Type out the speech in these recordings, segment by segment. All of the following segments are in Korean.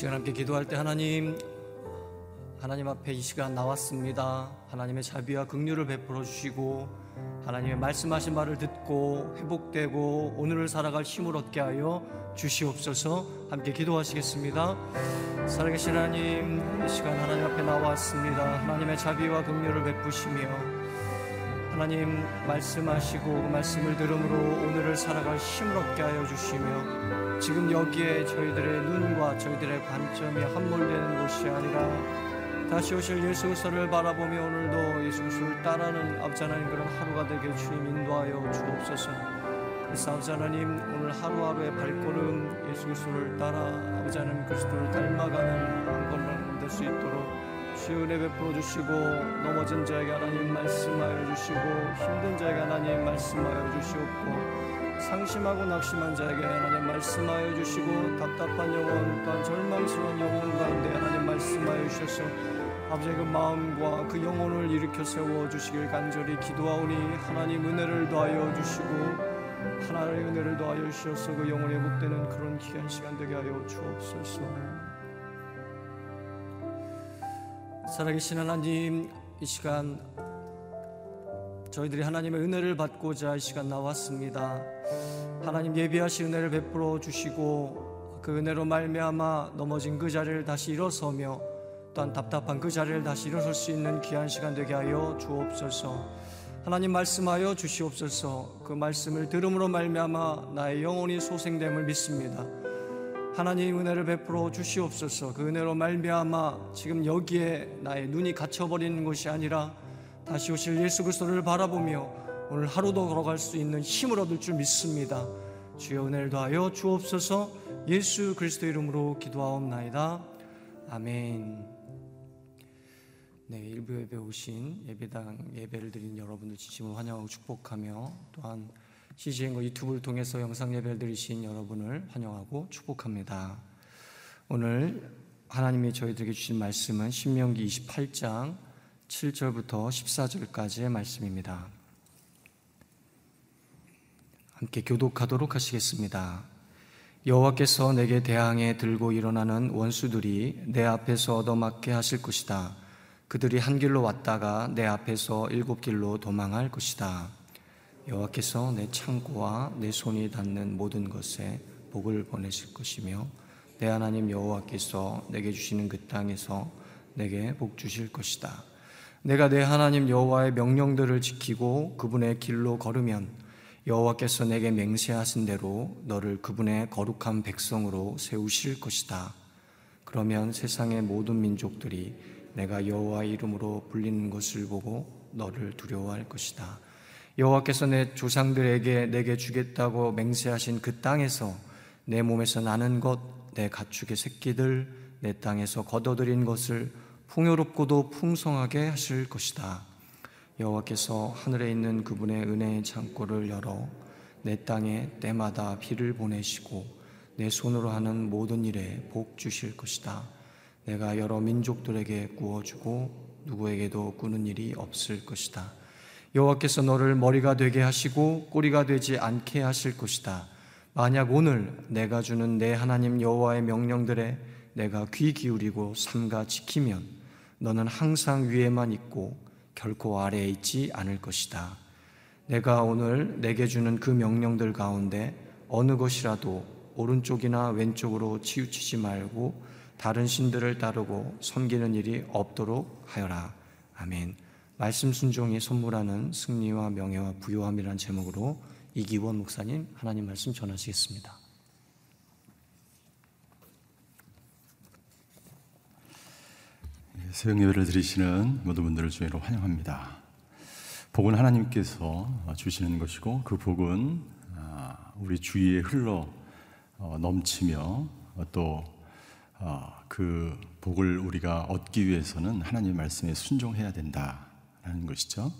시간 함께 기도할 때 하나님 하나님 앞에 이 시간 나왔습니다. 하나님의 자비와 긍휼을 베풀어 주시고 하나님의 말씀하신 말을 듣고 회복되고 오늘을 살아갈 힘을 얻게 하여 주시옵소서 함께 기도하시겠습니다. 살아계신 하나님 이 시간 하나님 앞에 나왔습니다. 하나님의 자비와 긍휼을 베푸시며 하나님 말씀하시고 그 말씀을 들음으로 오늘을 살아갈 힘을 얻게 하여 주시며 지금 여기에 저희들의 눈과 저희들의 관점이 함몰되는 곳이 아니라 다시 오실 예수 그리스도를 바라보며 오늘도 예수 그리스도를 따르는 아버지 하나님 그런 하루가 되게 주님 인도하여 주옵소서. 그래서 아버지 하나님 오늘 하루하루의 발걸음 예수 그리스도를 따라 아버지 하나님 그리스도를 닮아가는 한 걸음 될수 있도록 주여 은혜 베풀어 주시고 넘어진 자에게 하나님 말씀하여 주시고 힘든 자에게 하나님 말씀하여 주시옵고 상심하고 낙심한 자에게 하나님 말씀하여 주시고 답답한 영혼 또한 절망스러운 영혼 가운데 하나님 말씀하여 주셔서 아버지의 그 마음과 그 영혼을 일으켜 세워 주시길 간절히 기도하오니 하나님 은혜를 더하여 주시고 하나님의 은혜를 더하여 주셔서. 그 영혼이 회복되는 그런 귀한 시간 되게 하여 주옵소서 살아계신 하나님 이 시간 저희들이 하나님의 은혜를 받고자 이 시간 나왔습니다. 하나님 예비하신 은혜를 베풀어 주시고 그 은혜로 말미암아 넘어진 그 자리를 다시 일어서며 또한 답답한 그 자리를 다시 일어설 수 있는 귀한 시간 되게 하여 주옵소서. 하나님 말씀하여 주시옵소서. 그 말씀을 들음으로 말미암아 나의 영혼이 소생됨을 믿습니다. 하나님 은혜를 베풀어 주시옵소서. 그 은혜로 말미암아 지금 여기에 나의 눈이 갇혀 버리는 것이 아니라 다시 오실 예수 그리스도를 바라보며 오늘 하루도 걸어갈 수 있는 힘을 얻을 줄 믿습니다. 주여 은혜를 더하여 주옵소서 예수 그리스도 이름으로 기도하옵나이다. 아멘. 네, 일부 예배 오신 예배당 예배를 드린 여러분들 진심으로 환영하고 축복하며 또한 CGN과 유튜브를 통해서 영상 예배를 드리신 여러분을 환영하고 축복합니다. 오늘 하나님이 저희들에게 주신 말씀은 신명기 28장 7절부터 14절까지의 말씀입니다. 함께 교독하도록 하시겠습니다. 여호와께서 내게 대항해 들고 일어나는 원수들이 내 앞에서 얻어맞게 하실 것이다. 그들이 한 길로 왔다가 내 앞에서 일곱 길로 도망할 것이다. 여호와께서 내 창고와 내 손이 닿는 모든 것에 복을 보내실 것이며 내 하나님 여호와께서 내게 주시는 그 땅에서 내게 복 주실 것이다. 내가 내 하나님 여호와의 명령들을 지키고 그분의 길로 걸으면 여호와께서 내게 맹세하신 대로 너를 그분의 거룩한 백성으로 세우실 것이다. 그러면 세상의 모든 민족들이 내가 여호와 이름으로 불리는 것을 보고 너를 두려워할 것이다. 여호와께서 내 조상들에게 내게 주겠다고 맹세하신 그 땅에서 내 몸에서 나는 것, 내 가축의 새끼들, 내 땅에서 걷어들인 것을 풍요롭고도 풍성하게 하실 것이다. 여호와께서 하늘에 있는 그분의 은혜의 창고를 열어 내 땅에 때마다 비를 보내시고 내 손으로 하는 모든 일에 복 주실 것이다. 내가 여러 민족들에게 구워주고 누구에게도 꾸는 일이 없을 것이다. 여호와께서 너를 머리가 되게 하시고 꼬리가 되지 않게 하실 것이다. 만약 오늘 내가 주는 내 하나님 여호와의 명령들에 내가 귀 기울이고 삼가 지키면 너는 항상 위에만 있고 결코 아래에 있지 않을 것이다. 내가 오늘 내게 주는 그 명령들 가운데 어느 것이라도 오른쪽이나 왼쪽으로 치우치지 말고 다른 신들을 따르고 섬기는 일이 없도록 하여라. 아멘. 말씀 순종이 선물하는 승리와 명예와 부요함이란 제목으로 이기원 목사님 하나님 말씀 전하시겠습니다. 새벽 예배를 드리시는 모든 분들을 주의로 환영합니다. 복은 하나님께서 주시는 것이고 그 복은 아, 우리 주위에 흘러 어, 넘치며 또그 어, 복을 우리가 얻기 위해서는 하나님의 말씀에 순종해야 된다 라는 것이죠.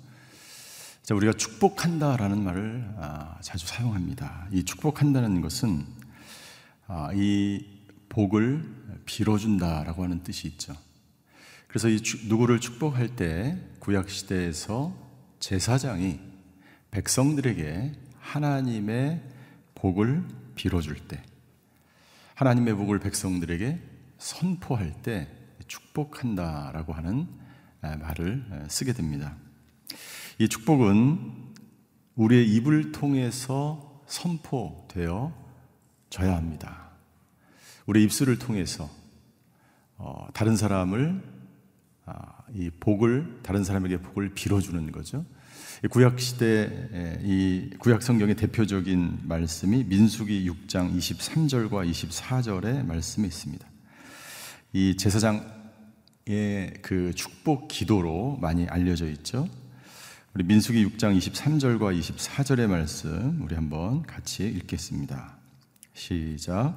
자, 우리가 축복한다 라는 말을 아, 자주 사용합니다. 이 축복한다는 것은 아, 이 복을 빌어준다 라고 하는 뜻이 있죠. 그래서 이 누구를 축복할 때 구약 시대에서 제사장이 백성들에게 하나님의 복을 빌어줄 때, 하나님의 복을 백성들에게 선포할 때 축복한다 라고 하는 말을 쓰게 됩니다. 이 축복은 우리의 입을 통해서 선포되어 져야 합니다. 우리 입술을 통해서 어, 다른 사람을 아, 이 복을 다른 사람에게 복을 빌어주는 거죠. 구약 시대 이 구약 성경의 대표적인 말씀이 민수기 6장 23절과 24절의 말씀이 있습니다. 이 제사장의 그 축복 기도로 많이 알려져 있죠. 우리 민수기 6장 23절과 24절의 말씀 우리 한번 같이 읽겠습니다. 시작.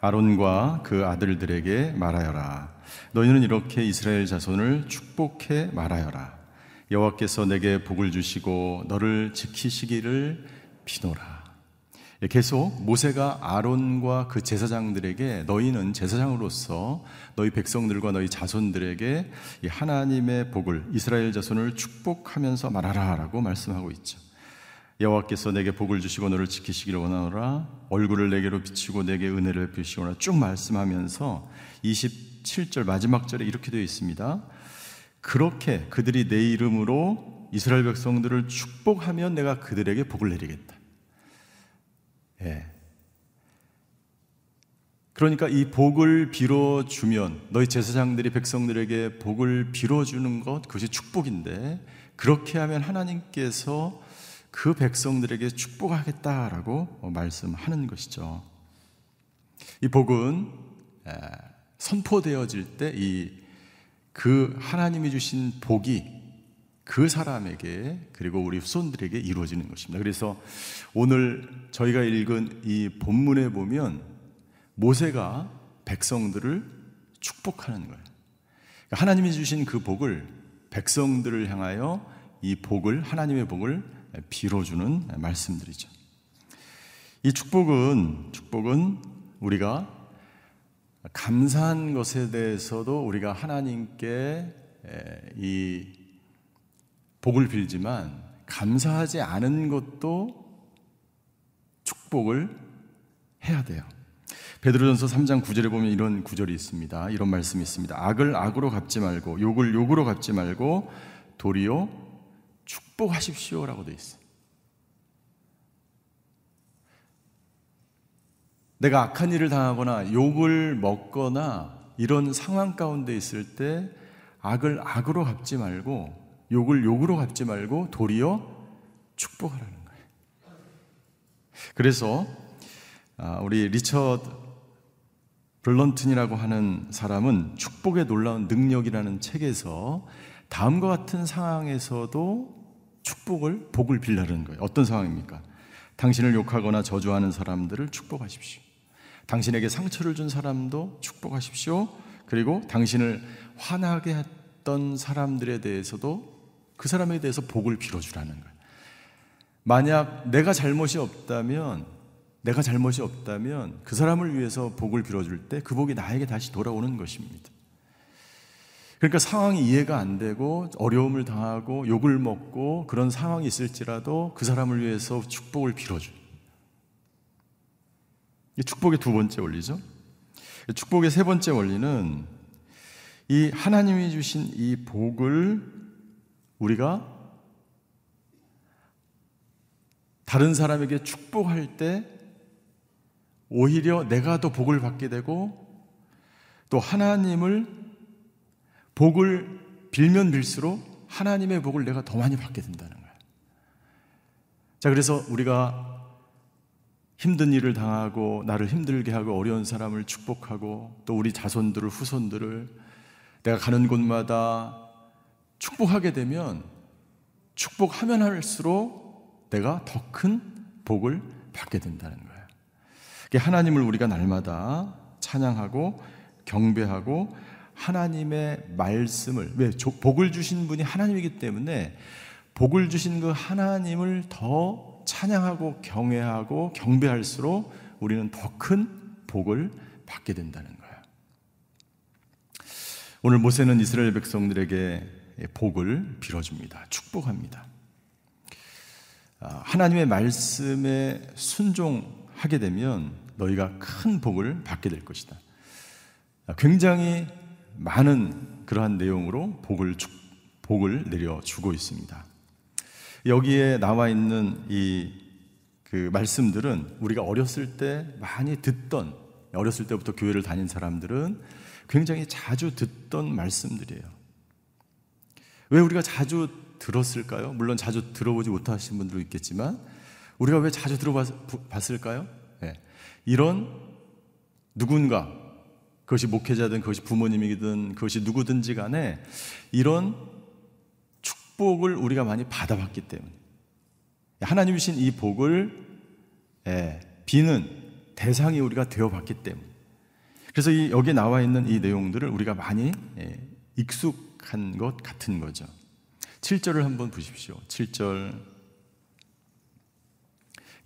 아론과 그 아들들에게 말하여라. 너희는 이렇게 이스라엘 자손을 축복해 말하여라. 여호와께서 내게 복을 주시고 너를 지키시기를 비노라. 예, 계속 모세가 아론과 그 제사장들에게 너희는 제사장으로서 너희 백성들과 너희 자손들에게 하나님의 복을 이스라엘 자손을 축복하면서 말하라라고 말씀하고 있죠. 여호와께서 내게 복을 주시고 너를 지키시기를 원하노라 얼굴을 내게로 비치고 내게 은혜를 베시거나 쭉 말씀하면서 27절 마지막 절에 이렇게 되어 있습니다. 그렇게 그들이 내 이름으로 이스라엘 백성들을 축복하면 내가 그들에게 복을 내리겠다. 예. 그러니까 이 복을 빌어주면 너희 제사장들이 백성들에게 복을 빌어주는 것 그것이 축복인데 그렇게 하면 하나님께서 그 백성들에게 축복하겠다라고 말씀하는 것이죠. 이 복은 선포되어질 때 이 그 하나님이 주신 복이 그 사람에게 그리고 우리 후손들에게 이루어지는 것입니다. 그래서 오늘 저희가 읽은 이 본문에 보면 모세가 백성들을 축복하는 거예요. 그러니까 하나님이 주신 그 복을 백성들을 향하여 이 복을 하나님의 복을 빌어주는 말씀들이죠. 이 축복은 축복은 우리가 감사한 것에 대해서도 우리가 하나님께 이 복을 빌지만 감사하지 않은 것도 축복을 해야 돼요. 베드로전서 3장 9절에 보면 이런 구절이 있습니다. 이런 말씀이 있습니다. 악을 악으로 갚지 말고 욕을 욕으로 갚지 말고 도리어 축복하십시오라고 되어 있어요. 내가 악한 일을 당하거나 욕을 먹거나 이런 상황 가운데 있을 때 악을 악으로 갚지 말고 욕을 욕으로 갚지 말고 도리어 축복하라는 거예요. 그래서 아, 우리 리처드 블런튼이라고 하는 사람은 축복의 놀라운 능력이라는 책에서 다음과 같은 상황에서도 축복을 복을 빌라는 거예요. 어떤 상황입니까? 당신을 욕하거나 저주하는 사람들을 축복하십시오. 당신에게 상처를 준 사람도 축복하십시오. 그리고 당신을 화나게 했던 사람들에 대해서도 그 사람에 대해서 복을 빌어주라는 거예요. 만약 내가 잘못이 없다면, 내가 잘못이 없다면 그 사람을 위해서 복을 빌어줄 때 그 복이 나에게 다시 돌아오는 것입니다. 그러니까 상황이 이해가 안 되고 어려움을 당하고 욕을 먹고 그런 상황이 있을지라도 그 사람을 위해서 축복을 빌어줘. 축복의 두 번째 원리죠. 축복의 세 번째 원리는 이 하나님이 주신 이 복을 우리가 다른 사람에게 축복할 때 오히려 내가 더 복을 받게 되고 또 하나님을 복을 빌면 빌수록 하나님의 복을 내가 더 많이 받게 된다는 거예요. 자, 그래서 우리가 힘든 일을 당하고 나를 힘들게 하고 어려운 사람을 축복하고 또 우리 자손들을 후손들을 내가 가는 곳마다 축복하게 되면 축복하면 할수록 내가 더 큰 복을 받게 된다는 거예요. 하나님을 우리가 날마다 찬양하고 경배하고 하나님의 말씀을 왜 복을 주신 분이 하나님이기 때문에 복을 주신 그 하나님을 더 찬양하고 경외하고 경배할수록 우리는 더 큰 복을 받게 된다는 거예요. 오늘 모세는 이스라엘 백성들에게 복을 빌어줍니다. 축복합니다. 아, 하나님의 말씀에 순종하게 되면 너희가 큰 복을 받게 될 것이다. 아, 굉장히 많은 그러한 내용으로 복을 복을 내려 주고 있습니다. 여기에 나와 있는 이 그 말씀들은 우리가 어렸을 때 많이 듣던 어렸을 때부터 교회를 다닌 사람들은 굉장히 자주 듣던 말씀들이에요. 왜 우리가 자주 들었을까요? 물론 자주 들어보지 못하신 분들도 있겠지만 우리가 왜 자주 들어봤을까요? 네. 이런 누군가 그것이 목회자든 그것이 부모님이든 그것이 누구든지 간에 이런 축복을 우리가 많이 받아봤기 때문에 하나님 주신 이 복을 예, 비는 대상이 우리가 되어봤기 때문에 그래서 이 여기에 나와 있는 이 내용들을 우리가 많이 예, 익숙 한 것 같은 거죠. 7절을 한번 보십시오. 7절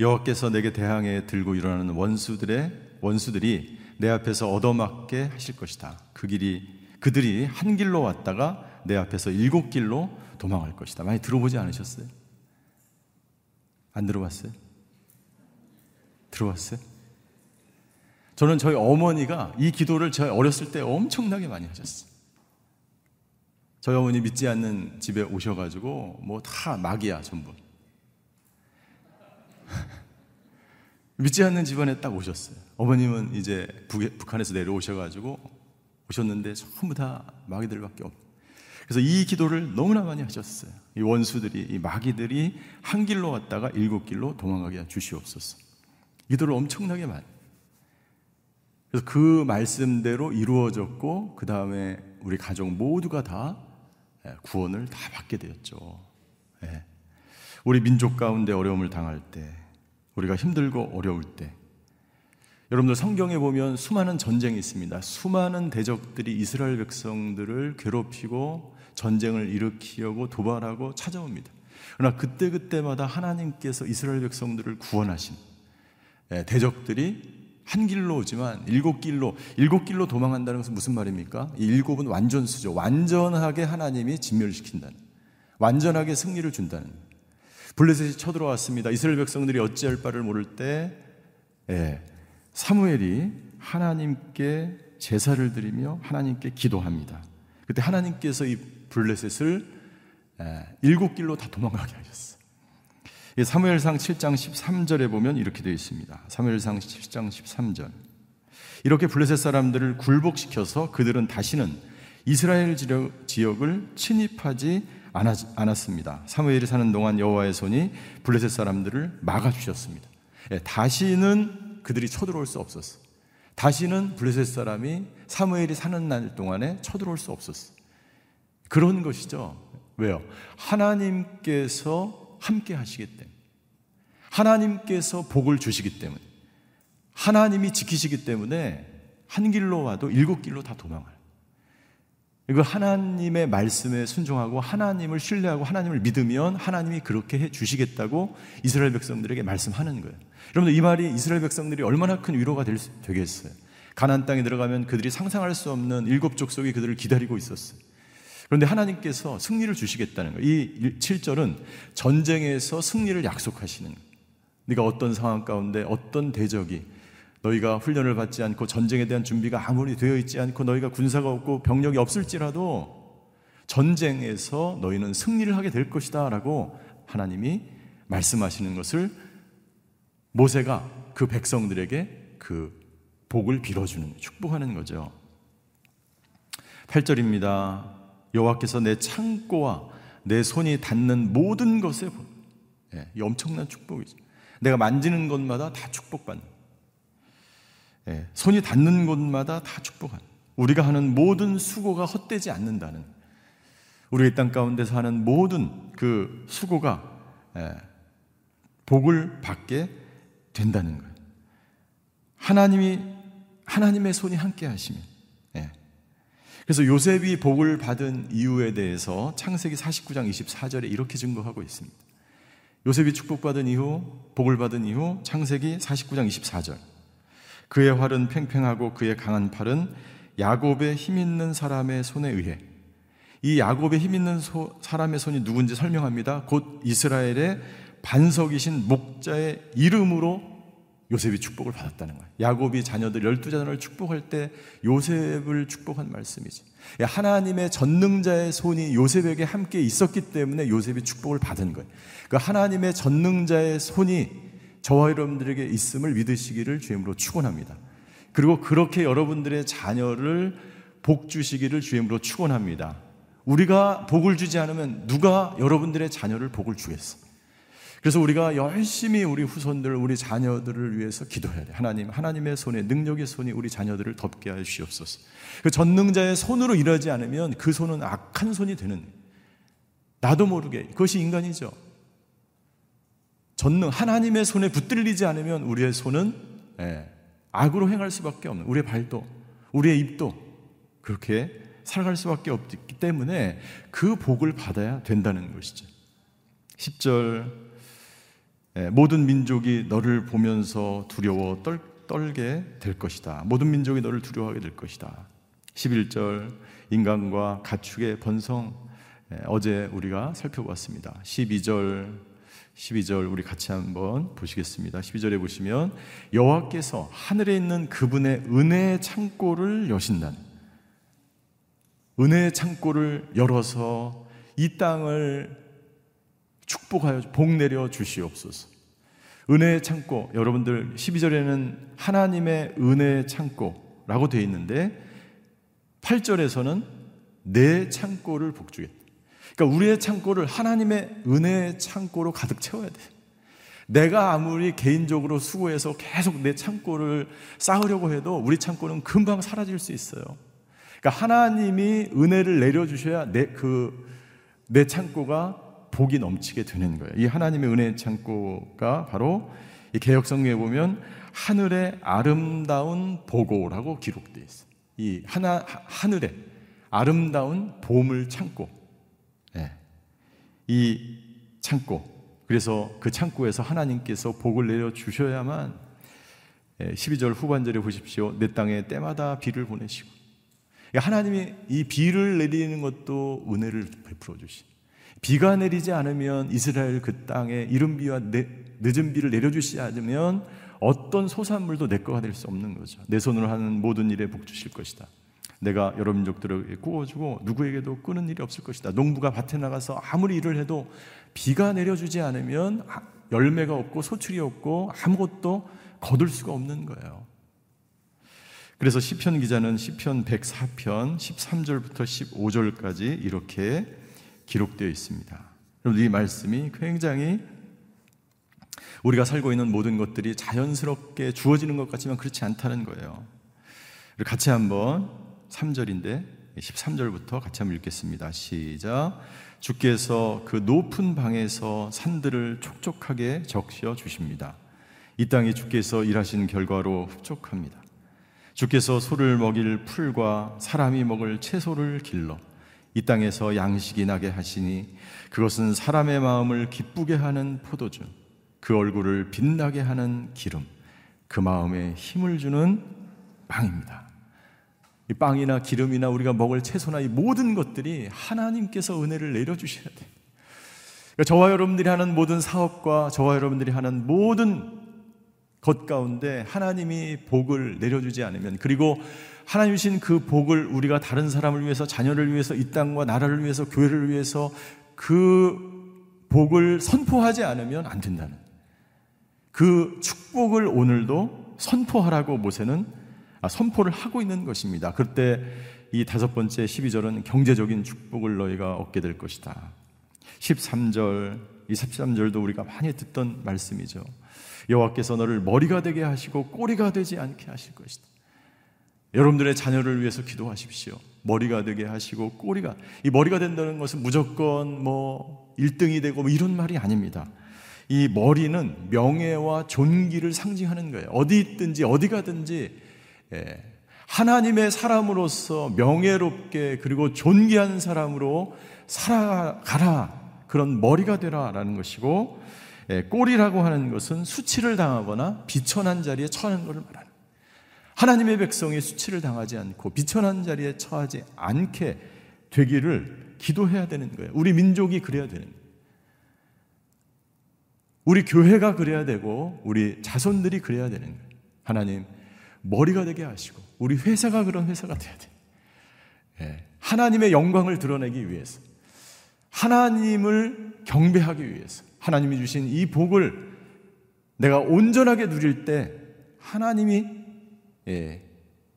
여호와께서 내게 대항해 들고 일어나는 원수들의 원수들이 내 앞에서 얻어맞게 하실 것이다. 그 길이 그들이 한 길로 왔다가 내 앞에서 일곱 길로 도망할 것이다. 많이 들어보지 않으셨어요? 안 들어봤어요? 들어봤어요? 저는 저희 어머니가 이 기도를 저희 어렸을 때 엄청나게 많이 하셨어요. 저희 어머니 믿지 않는 집에 오셔가지고 뭐 다 막이야 전부. 믿지 않는 집안에 딱 오셨어요. 어머님은 이제 북, 한에서 내려오셔가지고 오셨는데 전부 다 마귀들밖에 없. 그래서 이 기도를 너무나 많이 하셨어요. 이 원수들이, 이 마귀들이 한 길로 왔다가 일곱 길로 도망가게 주시옵소서. 기도를 엄청나게 많이. 그래서 그 말씀대로 이루어졌고, 그 다음에 우리 가족 모두가 다 예, 구원을 다 받게 되었죠. 예. 우리 민족 가운데 어려움을 당할 때, 우리가 힘들고 어려울 때, 여러분들 성경에 보면 수많은 전쟁이 있습니다. 수많은 대적들이 이스라엘 백성들을 괴롭히고 전쟁을 일으키려고 도발하고 찾아옵니다. 그러나 그때그때마다 하나님께서 이스라엘 백성들을 구원하신 예, 대적들이 한 길로 오지만 일곱 길로 일곱 길로 도망한다는 것은 무슨 말입니까? 이 일곱은 완전수죠. 완전하게 하나님이 진멸시킨다는 완전하게 승리를 준다는 블레셋이 쳐들어왔습니다. 이스라엘 백성들이 어찌할 바를 모를 때 예, 사무엘이 하나님께 제사를 드리며 하나님께 기도합니다. 그때 하나님께서 이 블레셋을 일곱 길로 다 도망가게 하셨어요. 사무엘상 7장 13절에 보면 이렇게 되어 있습니다. 사무엘상 7장 13절. 이렇게 블레셋 사람들을 굴복시켜서 그들은 다시는 이스라엘 지역 을 침입하지 않았습니다. 사무엘이 사는 동안 여호와의 손이 블레셋 사람들을 막아 주셨습니다. 예, 다시는 그들이 쳐들어올 수 없었어. 다시는 블레셋 사람이 사무엘이 사는 날 동안에 쳐들어올 수 없었어. 그런 것이죠. 왜요? 하나님께서 함께 하시기 때문에. 하나님께서 복을 주시기 때문에. 하나님이 지키시기 때문에 한 길로 와도 일곱 길로 다 도망가요. 이거 하나님의 말씀에 순종하고 하나님을 신뢰하고 하나님을 믿으면 하나님이 그렇게 해 주시겠다고 이스라엘 백성들에게 말씀하는 거예요. 여러분들 이 말이 이스라엘 백성들이 얼마나 큰 위로가 될 수, 되겠어요. 가나안 땅에 들어가면 그들이 상상할 수 없는 일곱 족속이 그들을 기다리고 있었어요. 그런데 하나님께서 승리를 주시겠다는 거예요. 이 7절은 전쟁에서 승리를 약속하시는 거예요. 네가 어떤 상황 가운데 어떤 대적이 너희가 훈련을 받지 않고 전쟁에 대한 준비가 아무리 되어 있지 않고 너희가 군사가 없고 병력이 없을지라도 전쟁에서 너희는 승리를 하게 될 것이다 라고 하나님이 말씀하시는 것을 모세가 그 백성들에게 그 복을 빌어주는 축복하는 거죠. 8절입니다. 여호와께서 내 창고와 내 손이 닿는 모든 것에 예, 이 엄청난 축복이죠. 내가 만지는 것마다 다 축복받는. 예, 손이 닿는 곳마다 다 축복하는. 우리가 하는 모든 수고가 헛되지 않는다는. 우리의 땅 가운데서 하는 모든 그 수고가 예, 복을 받게 된다는 거예요. 하나님이 하나님의 손이 함께 하시면. 예. 그래서 요셉이 복을 받은 이유에 대해서 창세기 49장 24절에 이렇게 증거하고 있습니다. 요셉이 축복받은 이후, 복을 받은 이후 창세기 49장 24절. 그의 활은 팽팽하고 그의 강한 팔은 야곱의 힘 있는 사람의 손에 의해 이 야곱의 힘 있는 소, 사람의 손이 누군지 설명합니다. 곧 이스라엘의 반석이신 목자의 이름으로 요셉이 축복을 받았다는 거예요. 야곱이 자녀들 열두 자녀를 축복할 때 요셉을 축복한 말씀이지. 하나님의 전능자의 손이 요셉에게 함께 있었기 때문에 요셉이 축복을 받은 거예요. 그 하나님의 전능자의 손이 저와 여러분들에게 있음을 믿으시기를 주임으로 축원합니다. 그리고 그렇게 여러분들의 자녀를 복 주시기를 주임으로 축원합니다. 우리가 복을 주지 않으면 누가 여러분들의 자녀를 복을 주겠어? 그래서 우리가 열심히 우리 후손들, 우리 자녀들을 위해서 기도해야 돼. 하나님, 하나님의 손에 능력의 손이 우리 자녀들을 덮게 하여 주옵소서. 그 전능자의 손으로 일하지 않으면 그 손은 악한 손이 되는. 나도 모르게 그것이 인간이죠. 전능 하나님의 손에 붙들리지 않으면 우리의 손은 예, 악으로 행할 수밖에 없는. 우리의 발도, 우리의 입도 그렇게 살아갈 수밖에 없기 때문에 그 복을 받아야 된다는 것이죠. 10절 예, 모든 민족이 너를 보면서 두려워 떨, 떨게 될 것이다. 모든 민족이 너를 두려워하게 될 것이다. 11절 인간과 가축의 번성 예, 어제 우리가 살펴봤습니다. 12절 12절 우리 같이 한번 보시겠습니다. 12절에 보시면 여호와께서 하늘에 있는 그분의 은혜의 창고를 여신다는 은혜의 창고를 열어서 이 땅을 축복하여 복 내려 주시옵소서. 은혜의 창고, 여러분들 12절에는 하나님의 은혜의 창고라고 되어 있는데 8절에서는 내 창고를 복주겠다. 그러니까 우리의 창고를 하나님의 은혜의 창고로 가득 채워야 돼. 내가 아무리 개인적으로 수고해서 계속 내 창고를 쌓으려고 해도 우리 창고는 금방 사라질 수 있어요. 그러니까 하나님이 은혜를 내려주셔야 내, 그, 내 창고가 복이 넘치게 되는 거예요. 이 하나님의 은혜의 창고가 바로 이 개혁성경에 보면 하늘의 아름다운 보고라고 기록되어 있어요. 이 하나 하늘의 아름다운 보물 창고. 네. 이 창고. 그래서 그 창고에서 하나님께서 복을 내려 주셔야만 12절 후반절에 보십시오. 내 땅에 때마다 비를 보내시고 하나님이 이 비를 내리는 것도 은혜를 베풀어 주시. 비가 내리지 않으면 이스라엘 그 땅에 이른 비와 늦은 비를 내려주시지 않으면 어떤 소산물도 내 거가 될 수 없는 거죠. 내 손으로 하는 모든 일에 복 주실 것이다. 내가 여러 민족들에게 구워주고 누구에게도 끄는 일이 없을 것이다. 농부가 밭에 나가서 아무리 일을 해도 비가 내려주지 않으면 열매가 없고 소출이 없고 아무것도 거둘 수가 없는 거예요. 그래서 시편 기자는 시편 104편 13절부터 15절까지 이렇게 기록되어 있습니다. 여러분 이 말씀이 굉장히 우리가 살고 있는 모든 것들이 자연스럽게 주어지는 것 같지만 그렇지 않다는 거예요. 같이 한번 3절인데 13절부터 같이 한번 읽겠습니다. 시작. 주께서 그 높은 방에서 산들을 촉촉하게 적셔 주십니다. 이 땅이 주께서 일하신 결과로 흡족합니다. 주께서 소를 먹일 풀과 사람이 먹을 채소를 길러 이 땅에서 양식이 나게 하시니 그것은 사람의 마음을 기쁘게 하는 포도주, 그 얼굴을 빛나게 하는 기름, 그 마음에 힘을 주는 빵입니다. 이 빵이나 기름이나 우리가 먹을 채소나 이 모든 것들이 하나님께서 은혜를 내려주셔야 돼. 그러니까 저와 여러분들이 하는 모든 사업과 저와 여러분들이 하는 모든 것 가운데 하나님이 복을 내려주지 않으면 그리고 하나님 주신 그 복을 우리가 다른 사람을 위해서 자녀를 위해서 이 땅과 나라를 위해서 교회를 위해서 그 복을 선포하지 않으면 안 된다는 그 축복을 오늘도 선포하라고 모세는 아, 선포를 하고 있는 것입니다. 그때 이 다섯 번째 12절은 경제적인 축복을 너희가 얻게 될 것이다. 13절, 이 13절도 우리가 많이 듣던 말씀이죠. 여호와께서 너를 머리가 되게 하시고 꼬리가 되지 않게 하실 것이다. 여러분들의 자녀를 위해서 기도하십시오. 머리가 되게 하시고 꼬리가 이 머리가 된다는 것은 무조건 뭐 1등이 되고 뭐 이런 말이 아닙니다. 이 머리는 명예와 존귀를 상징하는 거예요. 어디 있든지 어디 가든지 예, 하나님의 사람으로서 명예롭게 그리고 존귀한 사람으로 살아가라 그런 머리가 되라라는 것이고 예, 꼬리라고 하는 것은 수치를 당하거나 비천한 자리에 처하는 것을 말하는 하나님의 백성이 수치를 당하지 않고 비천한 자리에 처하지 않게 되기를 기도해야 되는 거예요. 우리 민족이 그래야 되는. 우리 교회가 그래야 되고 우리 자손들이 그래야 되는. 하나님 머리가 되게 하시고 우리 회사가 그런 회사가 돼야 돼. 예, 하나님의 영광을 드러내기 위해서 하나님을 경배하기 위해서 하나님이 주신 이 복을 내가 온전하게 누릴 때 하나님이 예,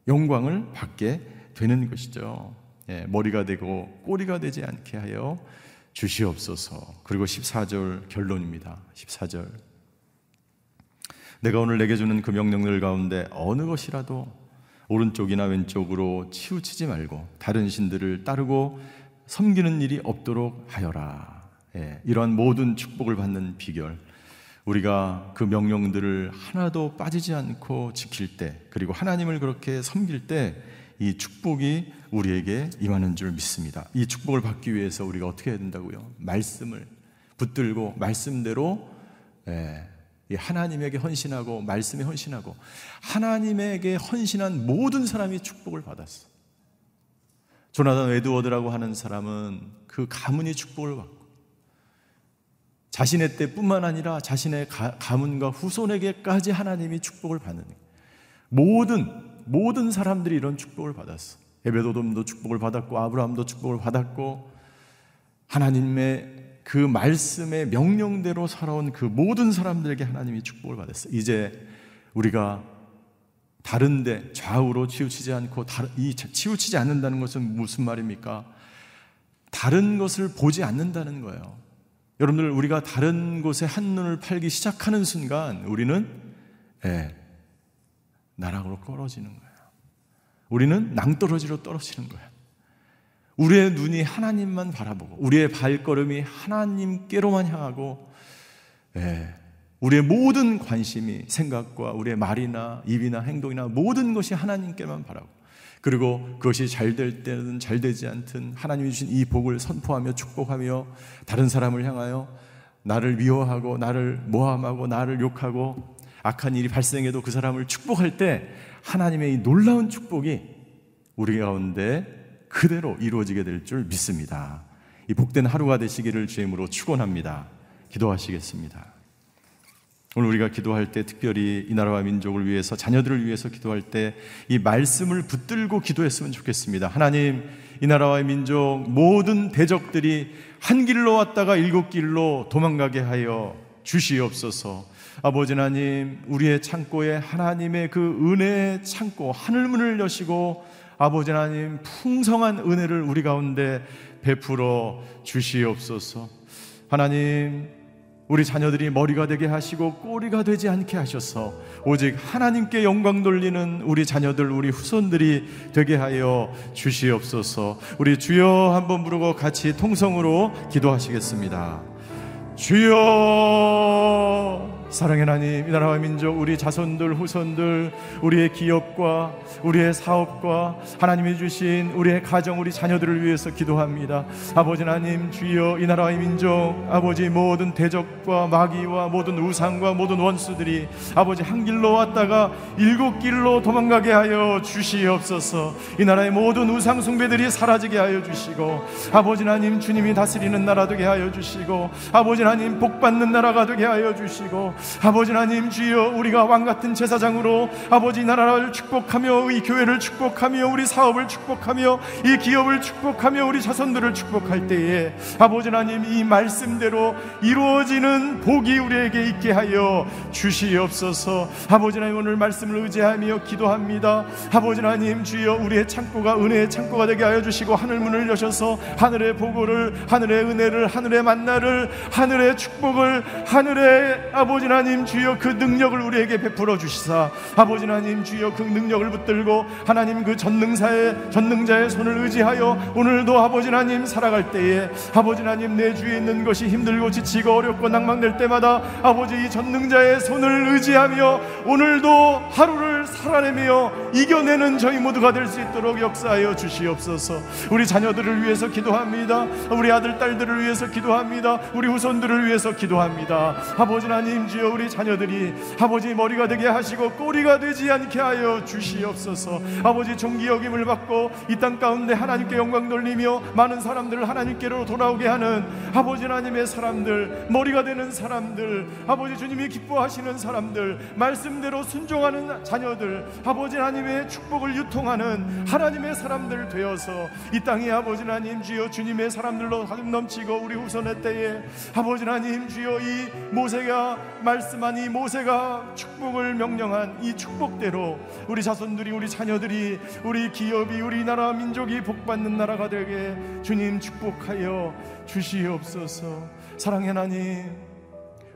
영광을 받게 되는 것이죠. 예, 머리가 되고 꼬리가 되지 않게 하여 주시옵소서. 그리고 14절 결론입니다. 14절. 내가 오늘 내게 주는 그 명령들 가운데 어느 것이라도 오른쪽이나 왼쪽으로 치우치지 말고 다른 신들을 따르고 섬기는 일이 없도록 하여라. 예, 이러한 모든 축복을 받는 비결. 우리가 그 명령들을 하나도 빠지지 않고 지킬 때, 그리고 하나님을 그렇게 섬길 때, 이 축복이 우리에게 임하는 줄 믿습니다. 이 축복을 받기 위해서 우리가 어떻게 해야 된다고요? 말씀을 붙들고 말씀대로 예, 하나님에게 헌신하고 말씀에 헌신하고 하나님에게 헌신한 모든 사람이 축복을 받았어. 조나단 에드워드라고 하는 사람은 그 가문이 축복을 받고 자신의 때뿐만 아니라 자신의 가, 가문과 후손에게까지 하나님이 축복을 받는 모든 모든 사람들이 이런 축복을 받았어. 에베도돔도 축복을 받았고 아브라함도 축복을 받았고 하나님의 그 말씀의 명령대로 살아온 그 모든 사람들에게 하나님이 축복을 받았어. 이제 우리가 다른데 좌우로 치우치지 않고 이 치우치지 않는다는 것은 무슨 말입니까? 다른 것을 보지 않는다는 거예요. 여러분들 우리가 다른 곳에 한눈을 팔기 시작하는 순간 우리는 예, 나락으로 떨어지는 거예요. 우리는 낭떠러지로 떨어지는 거예요. 우리의 눈이 하나님만 바라보고 우리의 발걸음이 하나님께로만 향하고 예, 우리의 모든 관심이 생각과 우리의 말이나 입이나 행동이나 모든 것이 하나님께만 바라고 그리고 그것이 잘 될 때는 잘 되지 않든 하나님이 주신 이 복을 선포하며 축복하며 다른 사람을 향하여 나를 미워하고 나를 모함하고 나를 욕하고 악한 일이 발생해도 그 사람을 축복할 때 하나님의 이 놀라운 축복이 우리 가운데 그대로 이루어지게 될 줄 믿습니다. 이 복된 하루가 되시기를 주임으로 축원합니다. 기도하시겠습니다. 오늘 우리가 기도할 때 특별히 이 나라와 민족을 위해서 자녀들을 위해서 기도할 때 이 말씀을 붙들고 기도했으면 좋겠습니다. 하나님, 이 나라와 민족 모든 대적들이 한 길로 왔다가 일곱 길로 도망가게 하여 주시옵소서. 아버지 하나님, 우리의 창고에 하나님의 그 은혜의 창고, 하늘문을 여시고 아버지 하나님 풍성한 은혜를 우리 가운데 베풀어 주시옵소서. 하나님, 우리 자녀들이 머리가 되게 하시고 꼬리가 되지 않게 하셔서 오직 하나님께 영광 돌리는 우리 자녀들, 우리 후손들이 되게 하여 주시옵소서. 우리 주여 한번 부르고 같이 통성으로 기도하시겠습니다. 주여 사랑의 하나님, 이 나라와 민족, 우리 자손들, 후손들, 우리의 기업과 우리의 사업과 하나님이 주신 우리의 가정, 우리 자녀들을 위해서 기도합니다. 아버지 하나님, 주여 이 나라의 민족, 아버지 모든 대적과 마귀와 모든 우상과 모든 원수들이 아버지 한 길로 왔다가 일곱 길로 도망가게 하여 주시옵소서. 이 나라의 모든 우상 숭배들이 사라지게 하여 주시고 아버지 하나님 주님이 다스리는 나라 되게 하여 주시고 아버지 하나님 복 받는 나라가 되게 하여 주시고 아버지 하나님 주여 우리가 왕 같은 제사장으로 아버지 나라를 축복하며 이 교회를 축복하며 우리 사업을 축복하며 이 기업을 축복하며 우리 자손들을 축복할 때에 아버지 하나님 이 말씀대로 이루어지는 복이 우리에게 있게 하여 주시옵소서. 아버지 하나님 오늘 말씀을 의지하며 기도합니다. 아버지 하나님 주여 우리의 창고가 은혜의 창고가 되게 하여 주시고 하늘 문을 여셔서 하늘의 보고를 하늘의 은혜를 하늘의 만나를 하늘의 축복을 하늘의 아버지 하나님 주여 그 능력을 우리에게 베풀어 주시사. 아버지 하나님 주여 그 능력을 붙들고 하나님 그 전능사의 전능자의 손을 의지하여 오늘도 아버지 하나님 살아갈 때에 아버지 하나님 내 주위에 있는 것이 힘들고 지치고 어렵고 낭망될 때마다 아버지 이 전능자의 손을 의지하며 오늘도 하루를 살아내며 이겨내는 저희 모두가 될 수 있도록 역사하여 주시옵소서. 우리 자녀들을 위해서 기도합니다. 우리 아들 딸들을 위해서 기도합니다. 우리 후손들을 위해서 기도합니다. 아버지 하나님 주여 우리 자녀들이 아버지 머리가 되게 하시고 꼬리가 되지 않게 하여 주시옵소서. 아버지 종기 여김을 받고 이 땅 가운데 하나님께 영광 돌리며 많은 사람들을 하나님께로 돌아오게 하는 아버지 하나님의 사람들 머리가 되는 사람들 아버지 주님이 기뻐하시는 사람들 말씀대로 순종하는 자녀들 아버지 하나님의 축복을 유통하는 하나님의 사람들 되어서 이 땅에 아버지 하나님 주여 주님의 사람들로 넘치고 우리 후손의 때에 아버지 하나님 주여 이 모세가 말씀한 이 모세가 축복을 명령한 이 축복대로 우리 자손들이 우리 자녀들이 우리 기업이 우리 나라 민족이 복받는 나라가 되게 주님 축복하여 주시옵소서. 사랑의 하나님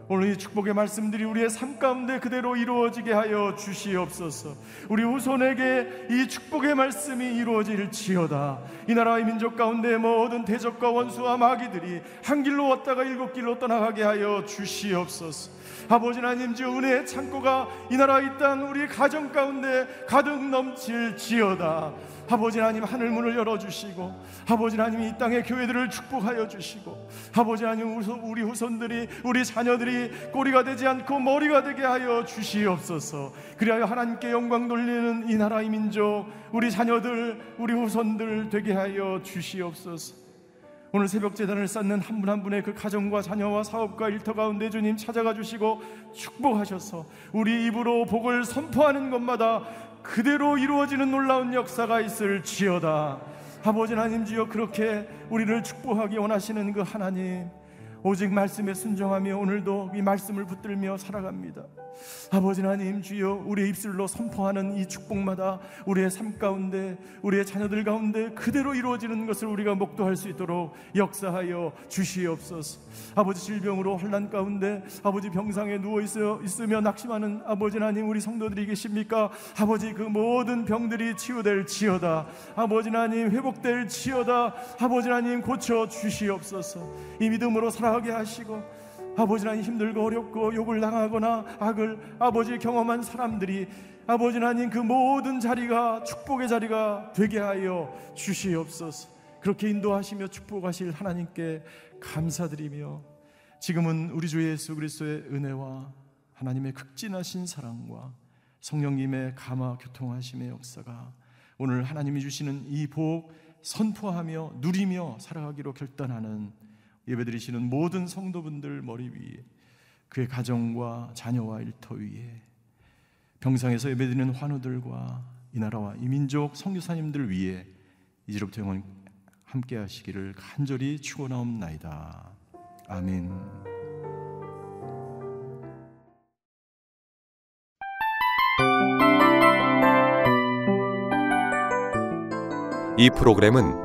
오늘 이 축복의 말씀들이 우리의 삶 가운데 그대로 이루어지게 하여 주시옵소서. 우리 후손에게 이 축복의 말씀이 이루어질지어다. 이 나라의 민족 가운데 모든 대적과 원수와 마귀들이 한 길로 왔다가 일곱 길로 떠나가게 하여 주시옵소서. 아버지 하나님 주 은혜의 창고가 이 나라 이 땅 우리 가정 가운데 가득 넘칠지어다. 아버지 하나님 하늘 문을 열어 주시고 아버지 하나님 이 땅의 교회들을 축복하여 주시고 아버지 하나님 우리 후손들이 우리 자녀들이 꼬리가 되지 않고 머리가 되게 하여 주시옵소서. 그리하여 하나님께 영광 돌리는 이 나라의 민족 우리 자녀들 우리 후손들 되게 하여 주시옵소서. 오늘 새벽 재단을 쌓는 한 분 한 분의 그 가정과 자녀와 사업과 일터 가운데 주님 찾아가 주시고 축복하셔서 우리 입으로 복을 선포하는 것마다 그대로 이루어지는 놀라운 역사가 있을지어다. 아버지 하나님 주여 그렇게 우리를 축복하기 원하시는 그 하나님 오직 말씀에 순종하며 오늘도 이 말씀을 붙들며 살아갑니다. 아버지 하나님 주여 우리의 입술로 선포하는 이 축복마다 우리의 삶 가운데 우리의 자녀들 가운데 그대로 이루어지는 것을 우리가 목도할 수 있도록 역사하여 주시옵소서. 아버지 질병으로 환난 가운데 아버지 병상에 누워 있어 있으며 낙심하는 아버지 하나님 우리 성도들이 계십니까? 아버지 그 모든 병들이 치유될 지어다. 아버지 하나님 회복될 지어다. 아버지 하나님 고쳐 주시옵소서. 이 믿음으로 살아 가게 하시고 아버지 하나님 힘들고 어렵고 욕을 당하거나 악을 아버지 경험한 사람들이 아버지 하나님 그 모든 자리가 축복의 자리가 되게 하여 주시옵소서. 그렇게 인도하시며 축복하실 하나님께 감사드리며 지금은 우리 주 예수 그리스도의 은혜와 하나님의 극진하신 사랑과 성령님의 감화 교통하심의 역사가 오늘 하나님이 주시는 이 복 선포하며 누리며 살아가기로 결단하는 예배드리시는 모든 성도분들 머리 위에 그의 가정과 자녀와 일터 위에 병상에서 예배드리는 환우들과 이 나라와 이 민족 성교사님들 위에 이제로부터 영원 함께 하시기를 간절히 축원하옵나이다. 아멘. 이 프로그램은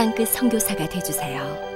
땅끝 성교사가 되주세요